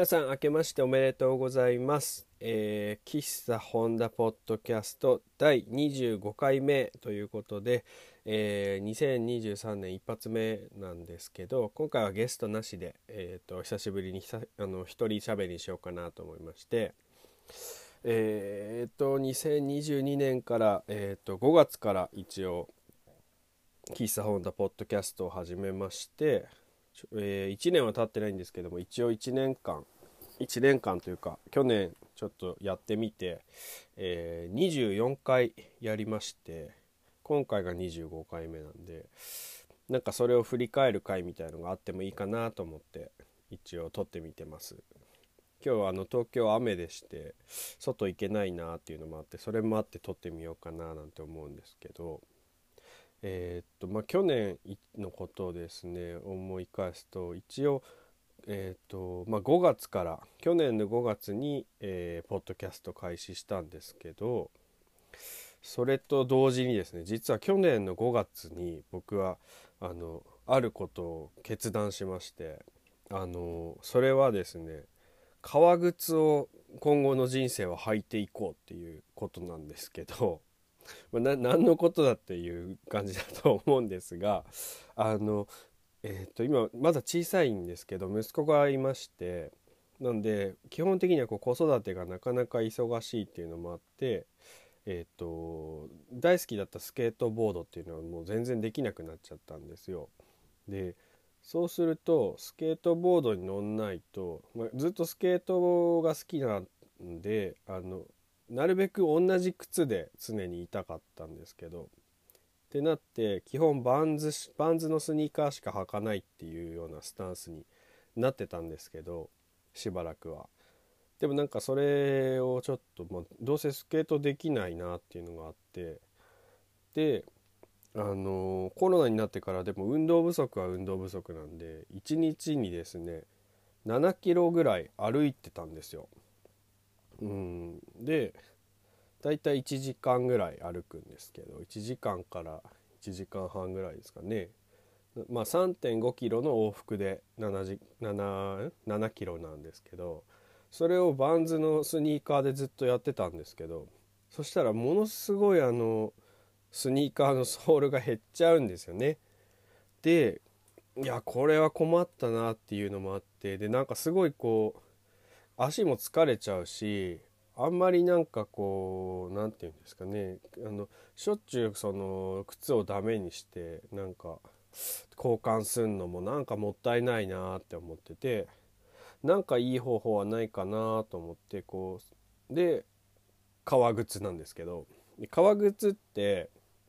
皆さん明けましておめでとうございます、えー、喫茶ホンダポッドキャスト第25回目ということで、えー、2023年一発目なんですけど今回はゲストなしで、えーと、久しぶりにひあの一人喋りにしようかなと思いましてえっ、ー、と2022年から、えーと、5月から一応喫茶ホンダポッドキャストを始めましてえー、1年は経ってないんですけども一応1年間1年間というか去年ちょっとやってみて、えー、24回やりまして今回が25回目なんでなんかそれを振り返る回みたいのがあってもいいかなと思って一応撮ってみてます。今日はあの東京雨でして外行けないなっていうのもあってそれもあって撮ってみようかななんて思うんですけどえー、っとまあ、去年のことをですね思い返すと一応、えー、とまあ、5月から去年の5月に、えー、ポッドキャスト開始したんですけどそれと同時にですね実は去年の5月に僕はあのあることを決断しましてあのそれはですね革靴を今後の人生は履いていこうっていうことなんですけど まあ、何のことだっていう感じだと思うんですがあの、えー、と今まだ小さいんですけど息子がいましてなんで基本的にはこう子育てがなかなか忙しいっていうのもあって、えーと、大好きだったスケートボードっていうのはもう全然できなくなっちゃったんですよ。でそうするとスケートボードに乗んないと、まあ、ずっとスケートが好きなんであのなるべく同じ靴で常にいたかったんですけどってなって基本バンズバンズのスニーカーしか履かないっていうようなスタンスになってたんですけどしばらくは。でもなんかそれをちょっと、まあ、どうせスケートできないなっていうのがあって。であのコロナになってからでも運動不足は運動不足なんで1日にですね7キロぐらい歩いてたんですよ。うん、でだいたい1時間ぐらい歩くんですけど1時間から1時間半ぐらいですかねまあ3.5キロの往復で 7, 7, 7キロなんですけどそれをバンズのスニーカーでずっとやってたんですけどそしたらものすごいあのスニーカーのソールが減っちゃうんですよね。でいやこれは困ったなっていうのもあってでなんかすごいこう足も疲れちゃうしあんまりなんかこう何て言うんですかね。あのしょっちゅうその靴をダメにしてなんか交換すんのもなんかもったいないなって思っててなんかいい方法はないかなと思ってこうで革靴なんですけど革靴って、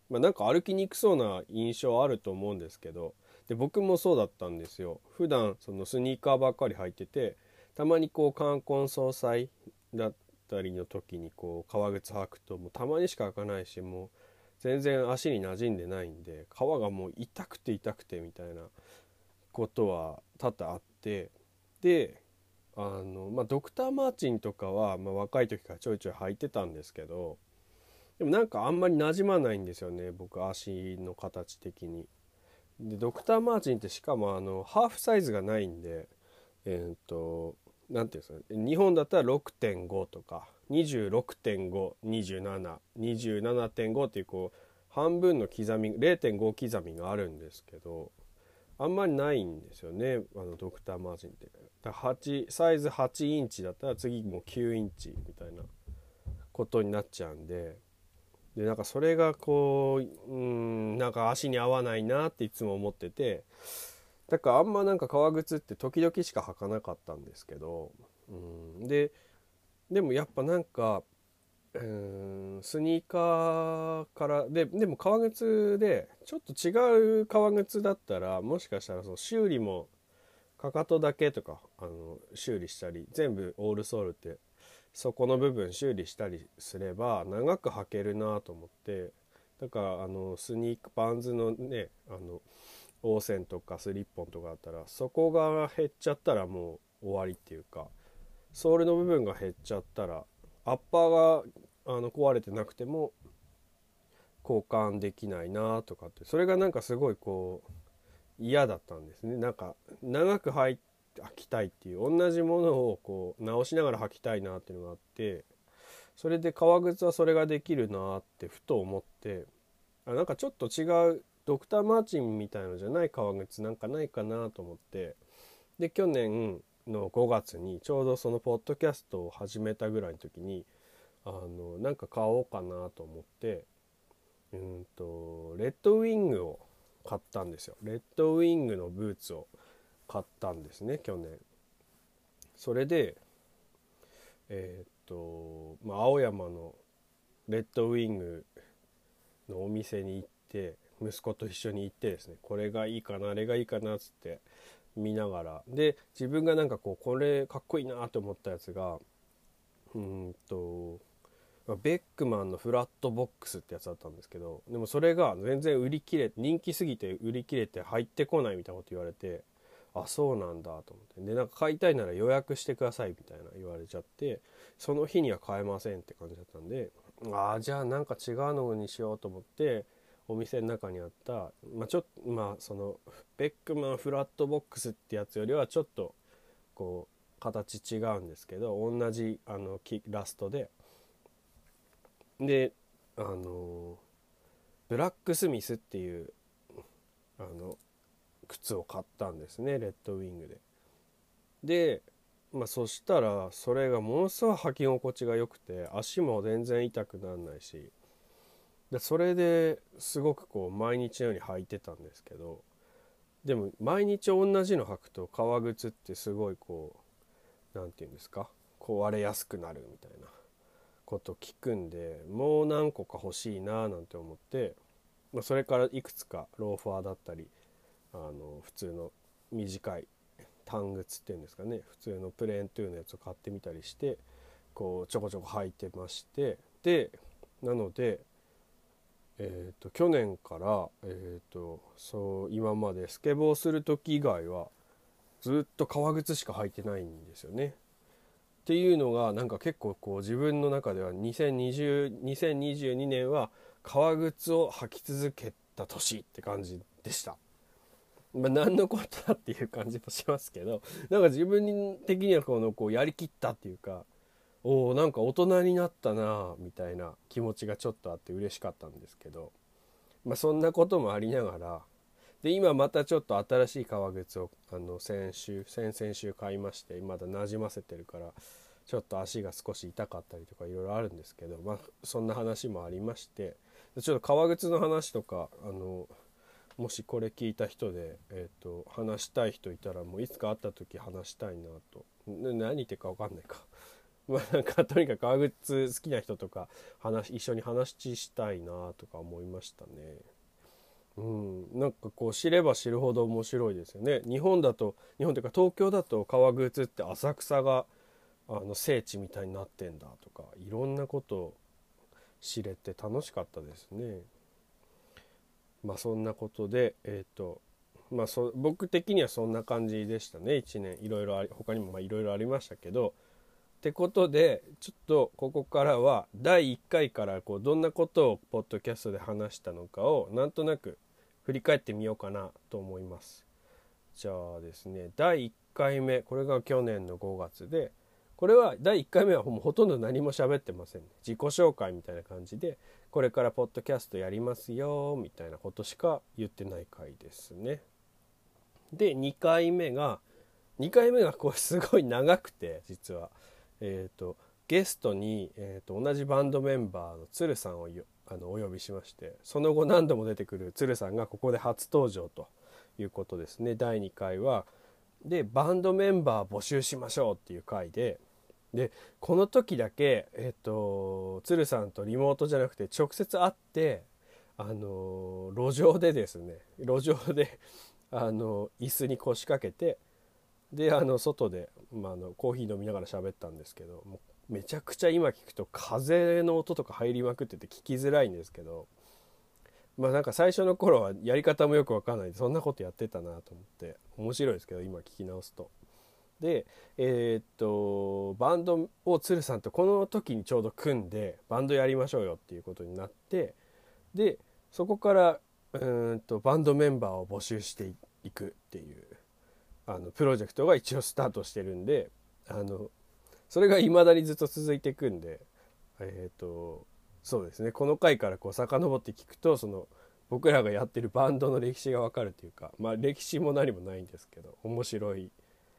まあ、なんか歩きにくそうな印象あると思うんですけどで僕もそうだったんですよ。普段そのスニーカーばっかり履いててたまにこう冠婚葬祭だったりの時にこう革靴履くともうたまにしか履かないしもう全然足に馴染んでないんで皮がもう痛くて痛くてみたいなことは多々あってであのまあドクター・マーチンとかは、まあ、若い時からちょいちょい履いてたんですけどでもなんかあんまり馴染まないんですよね僕足の形的に。でドクター・マーチンってしかもあのハーフサイズがないんでえっ、と何ていうんですか日本だったら6.5とか26.52727.5っていうこう半分の刻み0.5刻みがあるんですけどあんまりないんですよね。あのドクターマージンって。だ8サイズ8インチだったら次もう9インチみたいなことになっちゃうんででなんかそれがこううんなんか足に合わないなっていつも思っててだからあんまなんか革靴って時々しか履かなかったんですけど、うん、ででもやっぱなんか、うん、スニーカーからででも革靴でちょっと違う革靴だったらもしかしたらその修理もかかとだけとかあの修理したり全部オールソールってそこの部分修理したりすれば長く履けるなと思ってだからあのスニークパンズのねあのオーセンとかスリッポンとかあったらそこが減っちゃったらもう終わりっていうかソールの部分が減っちゃったらアッパーがあの壊れてなくても交換できないなとかってそれがなんかすごいこう嫌だったんですね。なんか長く履きたいっていう同じものをこう直しながら履きたいなっていうのがあってそれで革靴はそれができるなってふと思ってあなんかちょっと違うドクター・マーチンみたいのじゃない革靴なんかないかなと思ってで去年の5月にちょうどそのポッドキャストを始めたぐらいの時にあのなんか買おうかなと思ってうんとレッドウィングを買ったんですよ。レッドウィングのブーツを買ったんですね去年。それでえー、っと、まあ、青山のレッドウィングのお店に行って息子と一緒に行ってですねこれがいいかなあれがいいかなっつって見ながら。で自分がなんかこうこれかっこいいなと思ったやつがうんとベックマンのフラットボックスってやつだったんですけどでもそれが全然売り切れ人気すぎて売り切れて入ってこないみたいなこと言われてあそうなんだと思って。でなんか買いたいなら予約してくださいみたいな言われちゃってその日には買えませんって感じだったんでああじゃあなんか違うのにしようと思ってお店の中にあった、まあ、ちょっとまあそのベックマンフラットボックスってやつよりはちょっとこう形違うんですけど同じあのラストでであのブラックスミスっていうあの靴を買ったんですねレッドウィングで。で、まあ、そしたらそれがものすごい履き心地が良くて足も全然痛くならないしでそれですごくこう毎日のように履いてたんですけどでも毎日同じの履くと革靴ってすごいこう何て言うんですか？壊れやすくなるみたいなこと聞くんでもう何個か欲しいななんて思って、まあ、それからいくつかローファーだったりあの普通の短い短靴っていうんですかね普通のプレーントゥーのやつを買ってみたりしてこうちょこちょこ履いてましてでなので、えーと、去年から、えーと、そう今までスケボーする時以外はずっと革靴しか履いてないんですよね。っていうのがなんか結構こう自分の中では2020 2022年は革靴を履き続けた年って感じでした。まあ、何のことだっていう感じもしますけどなんか自分的にはこのこうやりきったっていうかおなんか大人になったなみたいな気持ちがちょっとあって嬉しかったんですけど、まあ、そんなこともありながら。で今またちょっと新しい革靴をあの先週先々週買いましてまだなじませてるからちょっと足が少し痛かったりとかいろいろあるんですけど、まあ、そんな話もありましてちょっと革靴の話とかあのもしこれ聞いた人で、えーと、話したい人いたらもういつか会った時話したいなと。何言ってるか分かんないか。まあなんかとにかく革靴好きな人とか話一緒に話したいなとか思いましたね。うん、なんかこう知れば知るほど面白いですよね。日本だと日本というか東京だと革靴って浅草があの聖地みたいになってんだとかいろんなことを知れて楽しかったですね。まあそんなことでえっ、ー、とまあそ僕的にはそんな感じでしたね1年いろいろあり他にもいろいろありましたけどってことでちょっとここからは第1回からこうどんなことをポッドキャストで話したのかをなんとなく振り返ってみようかなと思います。じゃあですね第1回目これが去年の5月でこれは第1回目はもうほとんど何も喋ってません、自己紹介みたいな感じでこれからポッドキャストやりますよみたいなことしか言ってない回ですね。で2回目が2回目がこうすごい長くて実は、えーと、ゲストに、えーと、同じバンドメンバーの鶴さんをあのお呼びしましてその後何度も出てくる鶴さんがここで初登場ということですね第2回は。でバンドメンバー募集しましょうっていう回ででこの時だけ、えっ、ー、と鶴さんとリモートじゃなくて直接会ってあの路上でですね路上であの椅子に腰掛けてであの外で、まあ、のコーヒー飲みながら喋ったんですけどめちゃくちゃ今聞くと風の音とか入りまくってて聞きづらいんですけどまあなんか最初の頃はやり方もよく分かんないでそんなことやってたなと思って面白いですけど今聞き直すと。でえー、っとバンドを鶴さんとこの時にちょうど組んでバンドやりましょうよっていうことになってでそこからうんとバンドメンバーを募集していくっていうあのプロジェクトが一応スタートしてるんであのそれが未だにずっと続いていくんでえっ、ー、とそうですねこの回からこう遡って聞くとその僕らがやってるバンドの歴史がわかるというかまあ歴史も何もないんですけど面白い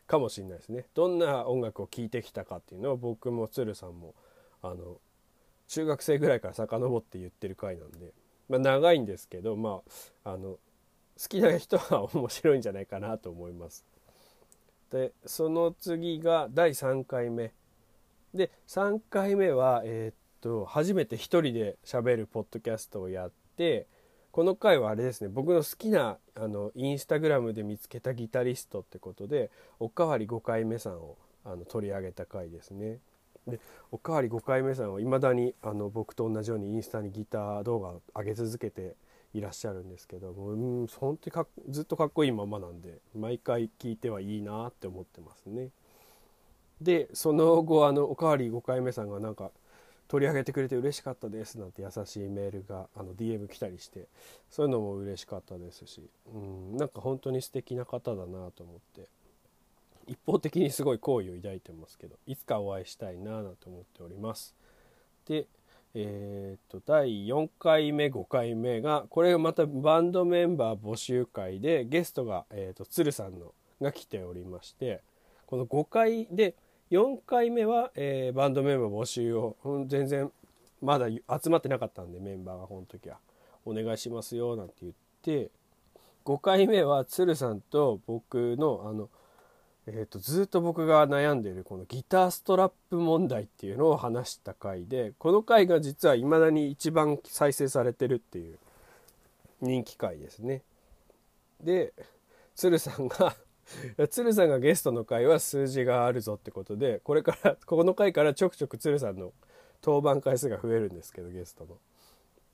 かもしれないですねどんな音楽を聴いてきたかっていうのを僕も鶴さんもあの中学生ぐらいから遡って言ってる回なんで、まあ、長いんですけどまああの好きな人は面白いんじゃないかなと思います。でその次が第3回目で3回目は、えー、っと初めて一人で喋るポッドキャストをやってこの回はあれですね僕の好きなあのインスタグラムで見つけたギタリストってことでおかわり5回目さんをあの取り上げた回ですね。でおかわり5回目さんはいまだにあの僕と同じようにインスタにギター動画を上げ続けていらっしゃるんですけどもうん本当にかずっとかっこいいままなんで毎回聞いてはいいなって思ってますね。でその後あのおかわり5回目さんがなんか取り上げてくれて嬉しかったですなんて優しいメールがあの DM 来たりしてそういうのも嬉しかったですしうんなんか本当に素敵な方だなと思って一方的にすごい好意を抱いてますけどいつかお会いしたいななんて思っておりますでえー、っと第4回目5回目がこれがまたバンドメンバー募集会でゲストが、えー、っと鶴さんのが来ておりましてこの5回で4回目は、えー、バンドメンバー募集を、全然まだ集まってなかったんでメンバーがこの時は。お願いしますよなんて言って。5回目は鶴さんと僕のあの、えーと、ずっと僕が悩んでいるこのギターストラップ問題っていうのを話した回でこの回が実はいまだに一番再生されてるっていう人気回ですね。で鶴さんが 鶴さんがゲストの回は数字があるぞってことでこれからこの回からちょくちょく鶴さんの登板回数が増えるんですけどゲストの。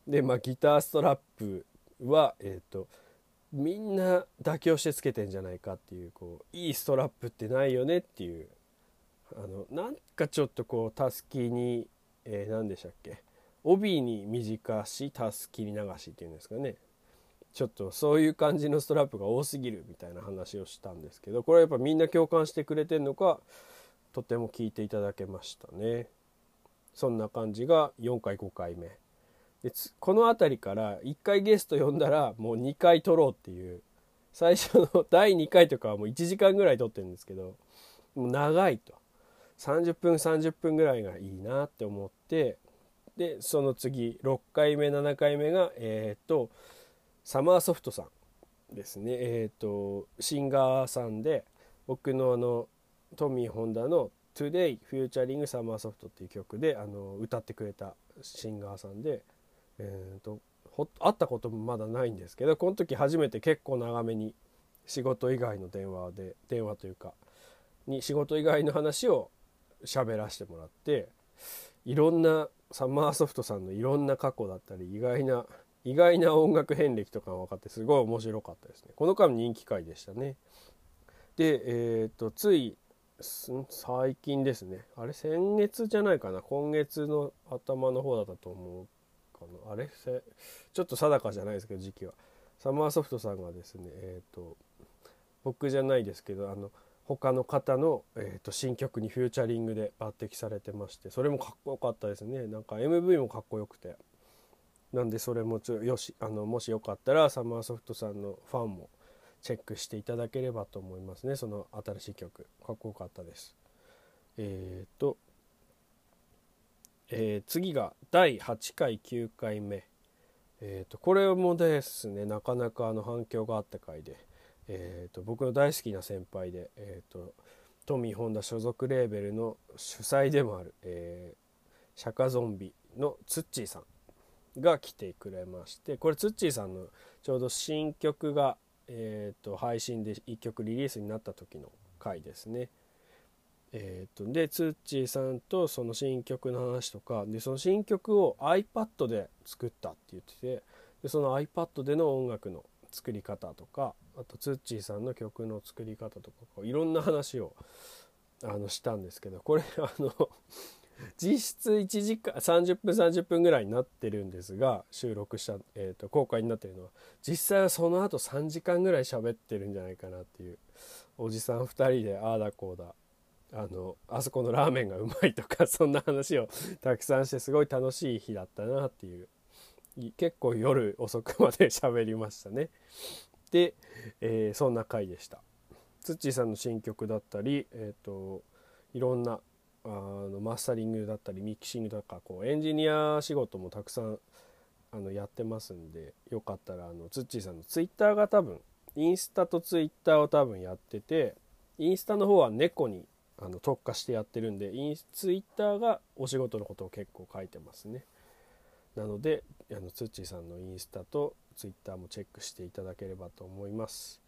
でまあギターストラップはえっ、ー、とみんな妥協してつけてんじゃないかっていうこういいストラップってないよねっていうあのなんかちょっとこうたすきに、えー、何でしたっけ？帯に短したすきに流しっていうんですかねちょっとそういう感じのストラップが多すぎるみたいな話をしたんですけどこれはやっぱみんな共感してくれてんのかとても聞いていただけましたね。そんな感じが4回5回目。でこの辺りから1回ゲスト呼んだらもう2回撮ろうっていう。最初の 第2回とかはもう1時間ぐらい撮ってるんですけどもう長いと。30分30分ぐらいがいいなって思ってでその次6回目7回目がえっ、とサマーソフトさんですね。えっ、ー、とシンガーさんで僕のあのトミー・ホンダの「Today フューチャリングサマーソフト」っていう曲であの歌ってくれたシンガーさんで、えーと、会ったこともまだないんですけどこの時初めて結構長めに仕事以外の電話で電話というかに仕事以外の話を喋らせてもらっていろんなサマーソフトさんのいろんな過去だったり意外な意外な音楽遍歴とかが分かってすごい面白かったですね。この間人気回でしたね。でえっ、ー、とつい最近ですね。あれ先月じゃないかな。今月の頭の方だったと思うかなあれ？ちょっと定かじゃないですけど時期は。サマーソフトさんがですねえっ、ー、と僕じゃないですけどあの他の方の、えーと、新曲にフューチャリングで抜擢されてましてそれもかっこよかったですね。なんか MV もかっこよくて。なんでそれもちょよしあのもしよかったらサマーソフトさんのファンもチェックしていただければと思いますね。その新しい曲。かっこよかったです。えっ、ー、と、えー、次が第8回9回目えーと、これもですねなかなかあの反響があった回で、えーと、僕の大好きな先輩で、えーと、トミー・ホンダ所属レーベルの主催でもある、えー、釈迦ゾンビのツッチーさんが来てくれましてこれツッチーさんのちょうど新曲が、えーと、配信で1曲リリースになった時の回ですね。えーと、でツッチーさんとその新曲の話とかでその新曲を iPad で作ったって言っててでその iPad での音楽の作り方とかあとツッチーさんの曲の作り方とかいろんな話をあのしたんですけどこれ あの実質1時間30分30分ぐらいになってるんですが収録した、えーと、公開になってるのは実際はその後3時間ぐらい喋ってるんじゃないかなっていうおじさん2人でああだこうだあのあそこのラーメンがうまいとかそんな話をたくさんしてすごい楽しい日だったなっていう。結構夜遅くまで喋りましたね。で、えー、そんな回でした。ツッチーさんの新曲だったり、えーと、いろんなあのマスタリングだったりミキシングとかこうエンジニア仕事もたくさんあのやってますんでよかったらあのツッチーさんのツイッターが多分インスタとツイッターを多分やっててインスタの方は猫にあの特化してやってるんでインツイッターがお仕事のことを結構書いてますね。なのであのツッチーさんのインスタとツイッターもチェックしていただければと思います。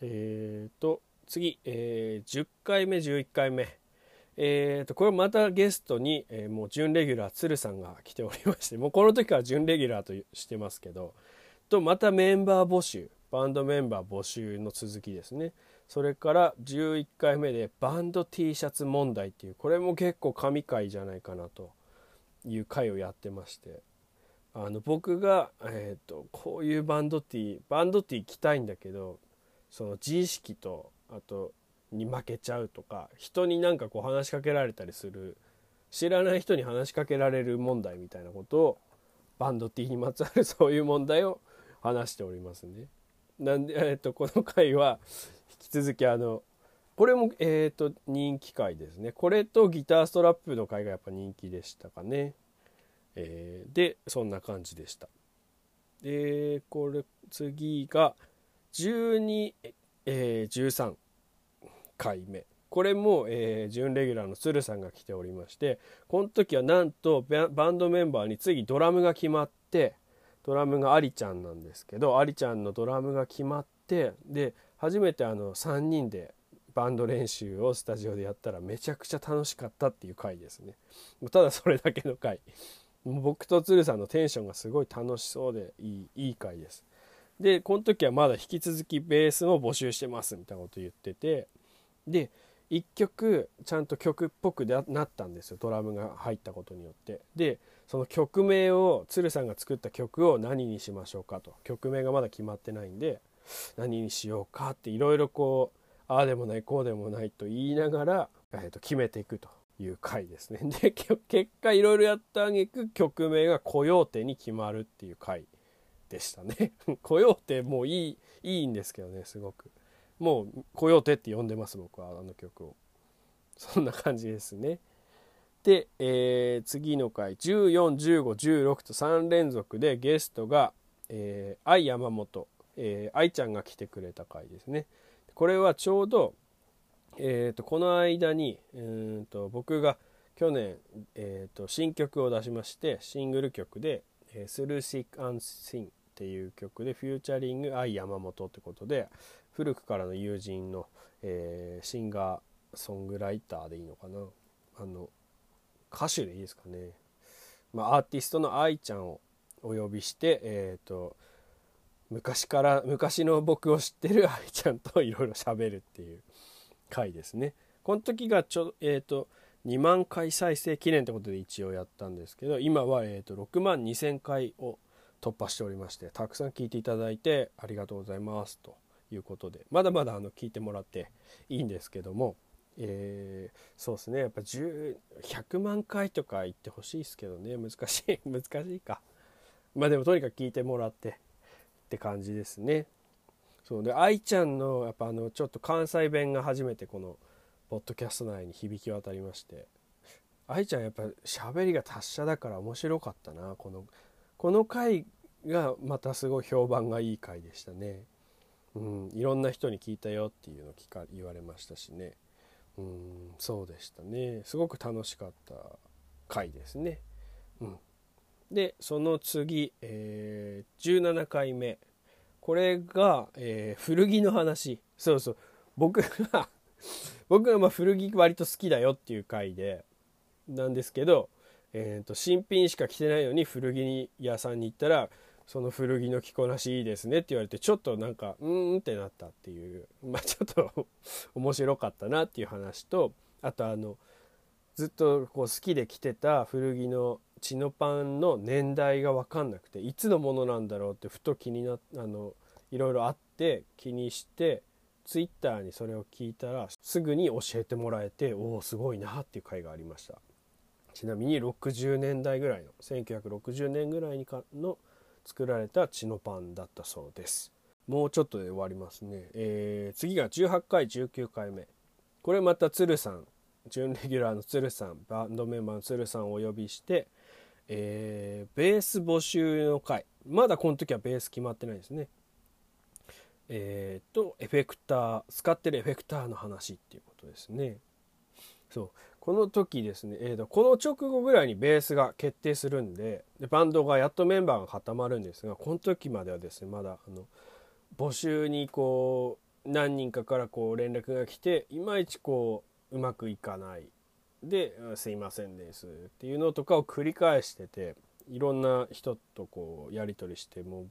えーと次、えー、10回目11回目。えーとこれまたゲストに、え、もう準レギュラー鶴さんが来ておりましてもうこの時から準レギュラーとしてますけどとまたメンバー募集バンドメンバー募集の続きですね。それから11回目でバンド T シャツ問題っていうこれも結構神回じゃないかなという回をやってましてあの僕が、えと、こういうバンド T バンド T 着たいんだけどその自意識とあとに負けちゃうとか人になんかこう話しかけられたりする知らない人に話しかけられる問題みたいなことをバンド T にまつわるそういう問題を話しておりますね。なんで、えと、この回は引き続きあのこれも、えーと、人気回ですね。これとギターストラップの回がやっぱ人気でしたかね、えー、でそんな感じでした。でこれ次が12え、13回目。これも、えー、準レギュラーの鶴さんが来ておりましてこの時はなんとバンドメンバーに次ドラムが決まってドラムがありちゃんなんですけどありちゃんのドラムが決まってで初めてあの3人でバンド練習をスタジオでやったらめちゃくちゃ楽しかったっていう回ですね。ただそれだけの回。僕と鶴さんのテンションがすごい楽しそうでいいいい回です。でこの時はまだ引き続きベースも募集してますみたいなこと言っててで1曲ちゃんと曲っぽくなったんですよ。ドラムが入ったことによって。でその曲名を鶴さんが作った曲を何にしましょうかと。曲名がまだ決まってないんで何にしようかっていろいろこうああでもないこうでもないと言いながら、えー、と決めていくという回ですね。で結果いろいろやったあげく曲名が「コヨーテ」に決まるっていう回でしたね。コヨーテもういいいいんですけどねすごく。もう「コヨーテ」って呼んでます僕はあの曲を。そんな感じですね。で、えー、次の回141516と3連続でゲストが、えー、愛山本、えー、愛ちゃんが来てくれた回ですね。これはちょうど、えーと、この間にうんと僕が去年、えーと、新曲を出しましてシングル曲で「えー、スルーシック・アン・シン」っていう曲でフューチャリング愛山本ってことで古くからの友人の、えー、シンガーソングライターでいいのかな。あの歌手でいいですかね、まあ、アーティストの愛ちゃんをお呼びして、えーと、昔から昔の僕を知ってる愛ちゃんといろいろ喋るっていう回ですね。この時がちょ、えーと、2万回再生記念ってことで一応やったんですけど今は、えー、と6万2,000回を突破しておりましてたくさん聞いていただいてありがとうございますということでまだまだあの聞いてもらっていいんですけどもえー、そうですねやっぱ100万回とか言ってほしいですけどね難しい難しいかまあでもとにかく聞いてもらってって感じですね。そうで愛ちゃんのやっぱあのちょっと関西弁が初めてこのポッドキャスト内に響き渡りまして。愛ちゃんやっぱ喋りが達者だから面白かったな。このこの回がまたすごい評判がいい回でしたね。うんいろんな人に聞いたよっていうのを聞か言われましたしね。うんそうでしたね。すごく楽しかった回ですね。うん、でその次、えー、17回目。これが、えー、古着の話。そうそう。僕が 僕がま古着割と好きだよっていう回でなんですけど、えーと新品しか着てないのに古着屋さんに行ったらその古着の着こなしいいですねって言われてちょっとなんかうーんってなったっていうまあちょっと 面白かったなっていう話とあとあのずっとこう好きで着てた古着のチノパンの年代が分かんなくていつのものなんだろうってふと気になあのいろいろあって気にしてツイッターにそれを聞いたらすぐに教えてもらえておおすごいなっていう回がありました。ちなみに60年代ぐらいの1960年ぐらいにかの作られたチノパンだったそうです。もうちょっとで終わりますね、えー、次が18回19回目。これまた鶴さん準レギュラーの鶴さんバンドメンバーの鶴さんをお呼びして、えー、ベース募集の回。まだこの時はベース決まってないですね。えー、とエフェクター使ってるエフェクターの話っていうことですね。そう。この時ですね、えーと、この直後ぐらいにベースが決定するんででバンドがやっとメンバーが固まるんですがこの時まではですねまだあの募集にこう何人かからこう連絡が来ていまいちこううまくいかない。で「すいませんです」っていうのとかを繰り返してていろんな人とこうやり取りしてもう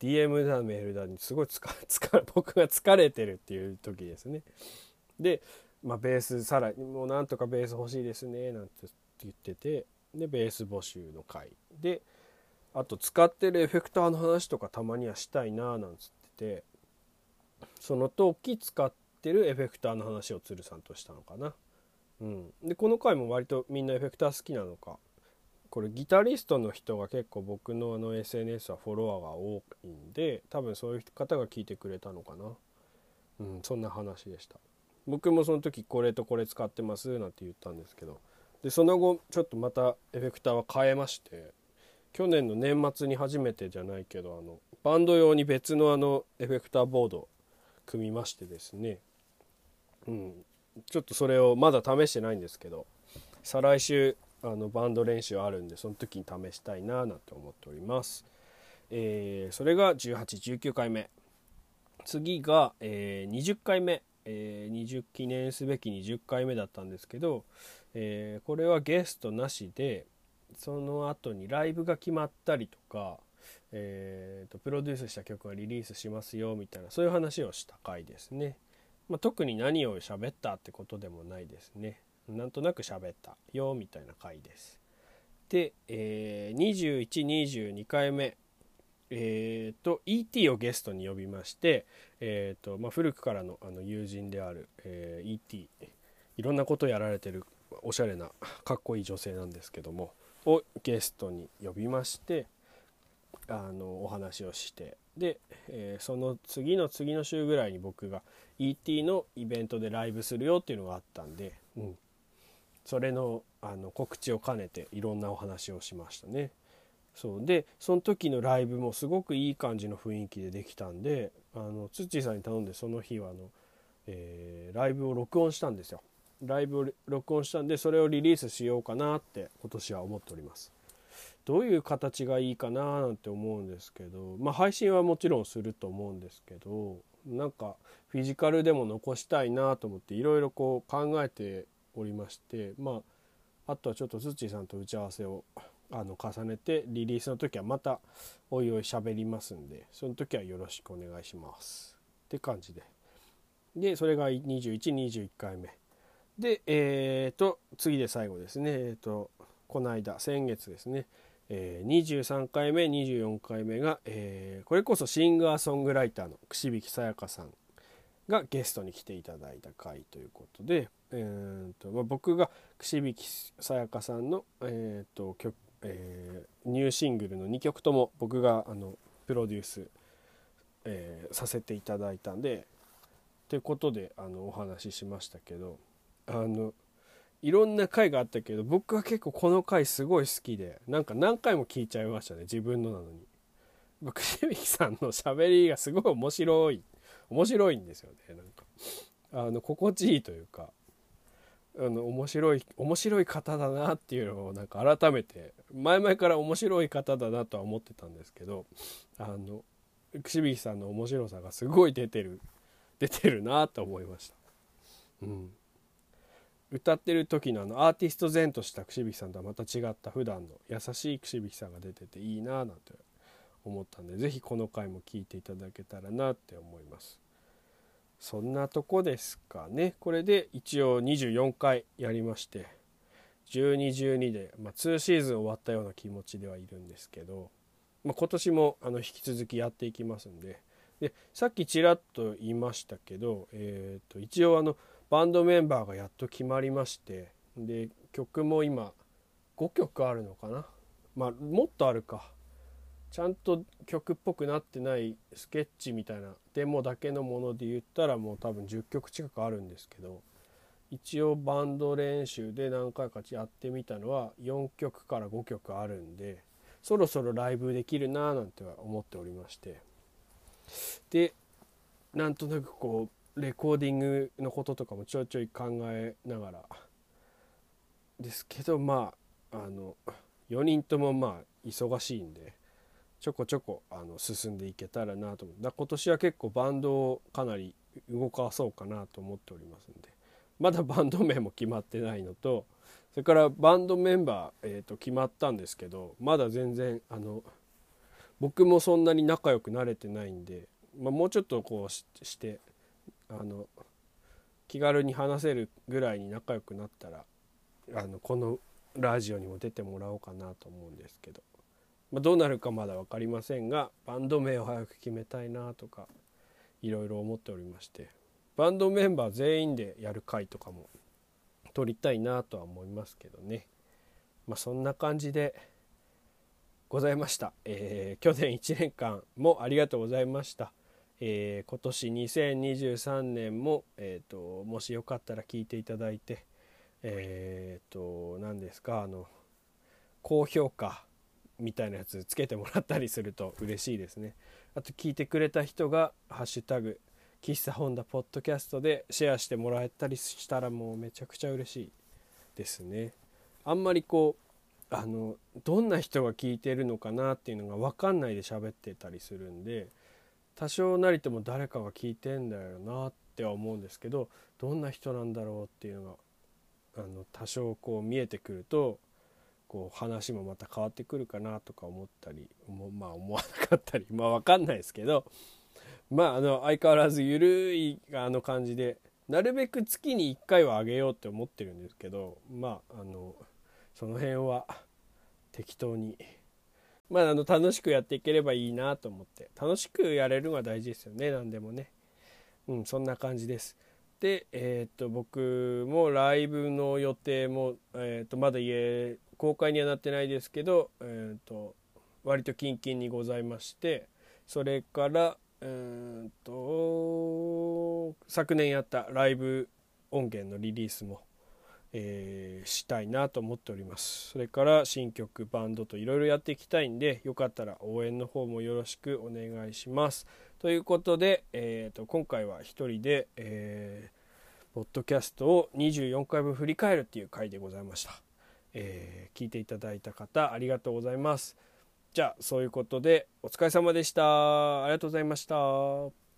DM だメールだにすごい疲れ 僕が疲れてるっていう時ですね。で、まあ、ベースさらにもうなんとかベース欲しいですねなんて言っててでベース募集の回であと使ってるエフェクターの話とかたまにはしたいななんつっててその時使ってるエフェクターの話を鶴さんとしたのかな。うん、でこの回も割とみんなエフェクター好きなのか。これギタリストの人が結構僕のあの SNS はフォロワーが多いんで多分そういう方が聞いてくれたのかな。うんそんな話でした。僕もその時これとこれ使ってますなんて言ったんですけど。でその後ちょっとまたエフェクターは変えまして去年の年末に初めてじゃないけどあのバンド用に別のあのエフェクターボード組みましてですね。うん。ちょっとそれをまだ試してないんですけど再来週あのバンド練習あるんでその時に試したいななんて思っております、えー、それが1819回目。次が、えー、20回目、えー、20記念すべき20回目だったんですけど、えー、これはゲストなしでその後にライブが決まったりとか、えーと、プロデュースした曲がリリースしますよみたいなそういう話をした回ですね、まあ、特に何を喋ったってことでもないですねなんとなく喋ったよみたいな回です。で、えー、2122回目えーと、E.T. をゲストに呼びまして、えーとまあ、古くからのあの友人である、えー、E.T. いろんなことやられてるおしゃれなかっこいい女性なんですけどもをゲストに呼びましてあのお話をしてで、えー、その次の次の週ぐらいに僕が E.T. のイベントでライブするよっていうのがあったんで、うん、それのあの告知を兼ねていろんなお話をしましたね。そうでその時のライブもすごくいい感じの雰囲気でできたんであのツッチーさんに頼んでその日はあの、えー、ライブを録音したんですよ。ライブを録音したんでそれをリリースしようかなって今年は思っております。どういう形がいいかななんて思うんですけどまあ配信はもちろんすると思うんですけどなんかフィジカルでも残したいなと思っていろいろこう考えておりましてまああとはちょっとズッチーさんと打ち合わせをあの重ねてリリースの時はまたおいおい喋りますんでその時はよろしくお願いします。って感じで。でそれが2121回目でえっ、ー、と次で最後ですね。えっ、ー、とこの間先月ですね、えー、23回目24回目が、えー、これこそシンガーソングライターの串引さやかさんがゲストに来ていただいた回ということで、えーとまあ、僕が串引さやかさんの、えーと曲えー、ニューシングルの2曲とも僕があのプロデュース、えー、させていただいたんでということであのお話ししましたけどあのいろんな回があったけど僕は結構この回すごい好きでなんか何回も聞いちゃいましたね自分のなのに。串引さんの喋りがすごい面白い面白いんですよねなんかあの心地いいというかあの面白い面白い方だなっていうのをなんか改めて前々から面白い方だなとは思ってたんですけどあの串引さんの面白さがすごい出てる出てるなと思いました。うん歌ってる時のあのアーティスト前とした串引さんとはまた違った普段の優しい串引さんが出てていいななんて思ったんで是非この回も聴いていただけたらなって思います。そんなとこですかねこれで一応24回やりまして1212で、まあ、2シーズン終わったような気持ちではいるんですけど、まあ、今年もあの引き続きやっていきますんででさっきちらっと言いましたけど、えー、と一応あのバンドメンバーがやっと決まりましてで曲も今5曲あるのかな？まあもっとあるか。ちゃんと曲っぽくなってないスケッチみたいなデモだけのもので言ったらもう多分10曲近くあるんですけど一応バンド練習で何回かやってみたのは4曲から5曲あるんでそろそろライブできるなーなんては思っておりまして。でなんとなくこうレコーディングのこととかもちょいちょい考えながらですけどまああの4人ともまあ忙しいんでちょこちょこあの進んでいけたらなと思う。だ今年は結構バンドをかなり動かそうかなと思っておりますんでまだバンド名も決まってないのとそれからバンドメンバー、えー、と決まったんですけどまだ全然あの僕もそんなに仲良くなれてないんで、まあ、もうちょっとこうしてあの気軽に話せるぐらいに仲良くなったらあのこのラジオにも出てもらおうかなと思うんですけど、まあ、どうなるかまだ分かりませんがバンド名を早く決めたいなとかいろいろ思っておりまして。バンドメンバー全員でやる回とかも撮りたいなとは思いますけどね。まあそんな感じでございました、えー、去年1年間もありがとうございました、えー、今年2023年も、えーと、もしよかったら聞いていただいてえっ、ー、と何ですかあの高評価みたいなやつつけてもらったりすると嬉しいですねあと聞いてくれた人が「ハッシュタグ喫茶ホンダポッドキャストでシェアしてもらえたりしたらもうめちゃくちゃ嬉しいですね。あんまりこうあのどんな人が聞いてるのかなっていうのが分かんないで喋ってたりするんで多少なりとも誰かが聞いてんだよなっては思うんですけどどんな人なんだろうっていうのがあの多少こう見えてくるとこう話もまた変わってくるかなとか思ったりまあ思わなかったりまあ分かんないですけどまああの相変わらず緩いあの感じでなるべく月に1回はあげようって思ってるんですけどまああのその辺は適当にまああの楽しくやっていければいいなと思って。楽しくやれるのが大事ですよね。何でもね。うんそんな感じです。でえっ、と僕もライブの予定も、えー、とまだ家公開にはなってないですけど、えー、と割とキンキンにございましてそれからうんと昨年やったライブ音源のリリースも、えー、したいなと思っております。それから新曲バンドといろいろやっていきたいんでよかったら応援の方もよろしくお願いします。ということで、えーと、今回は一人で、えー、ポッドキャストを24回分振り返るっていう回でございました、えー、聞いていただいた方ありがとうございます。じゃあそういうことでお疲れ様でした。ありがとうございました。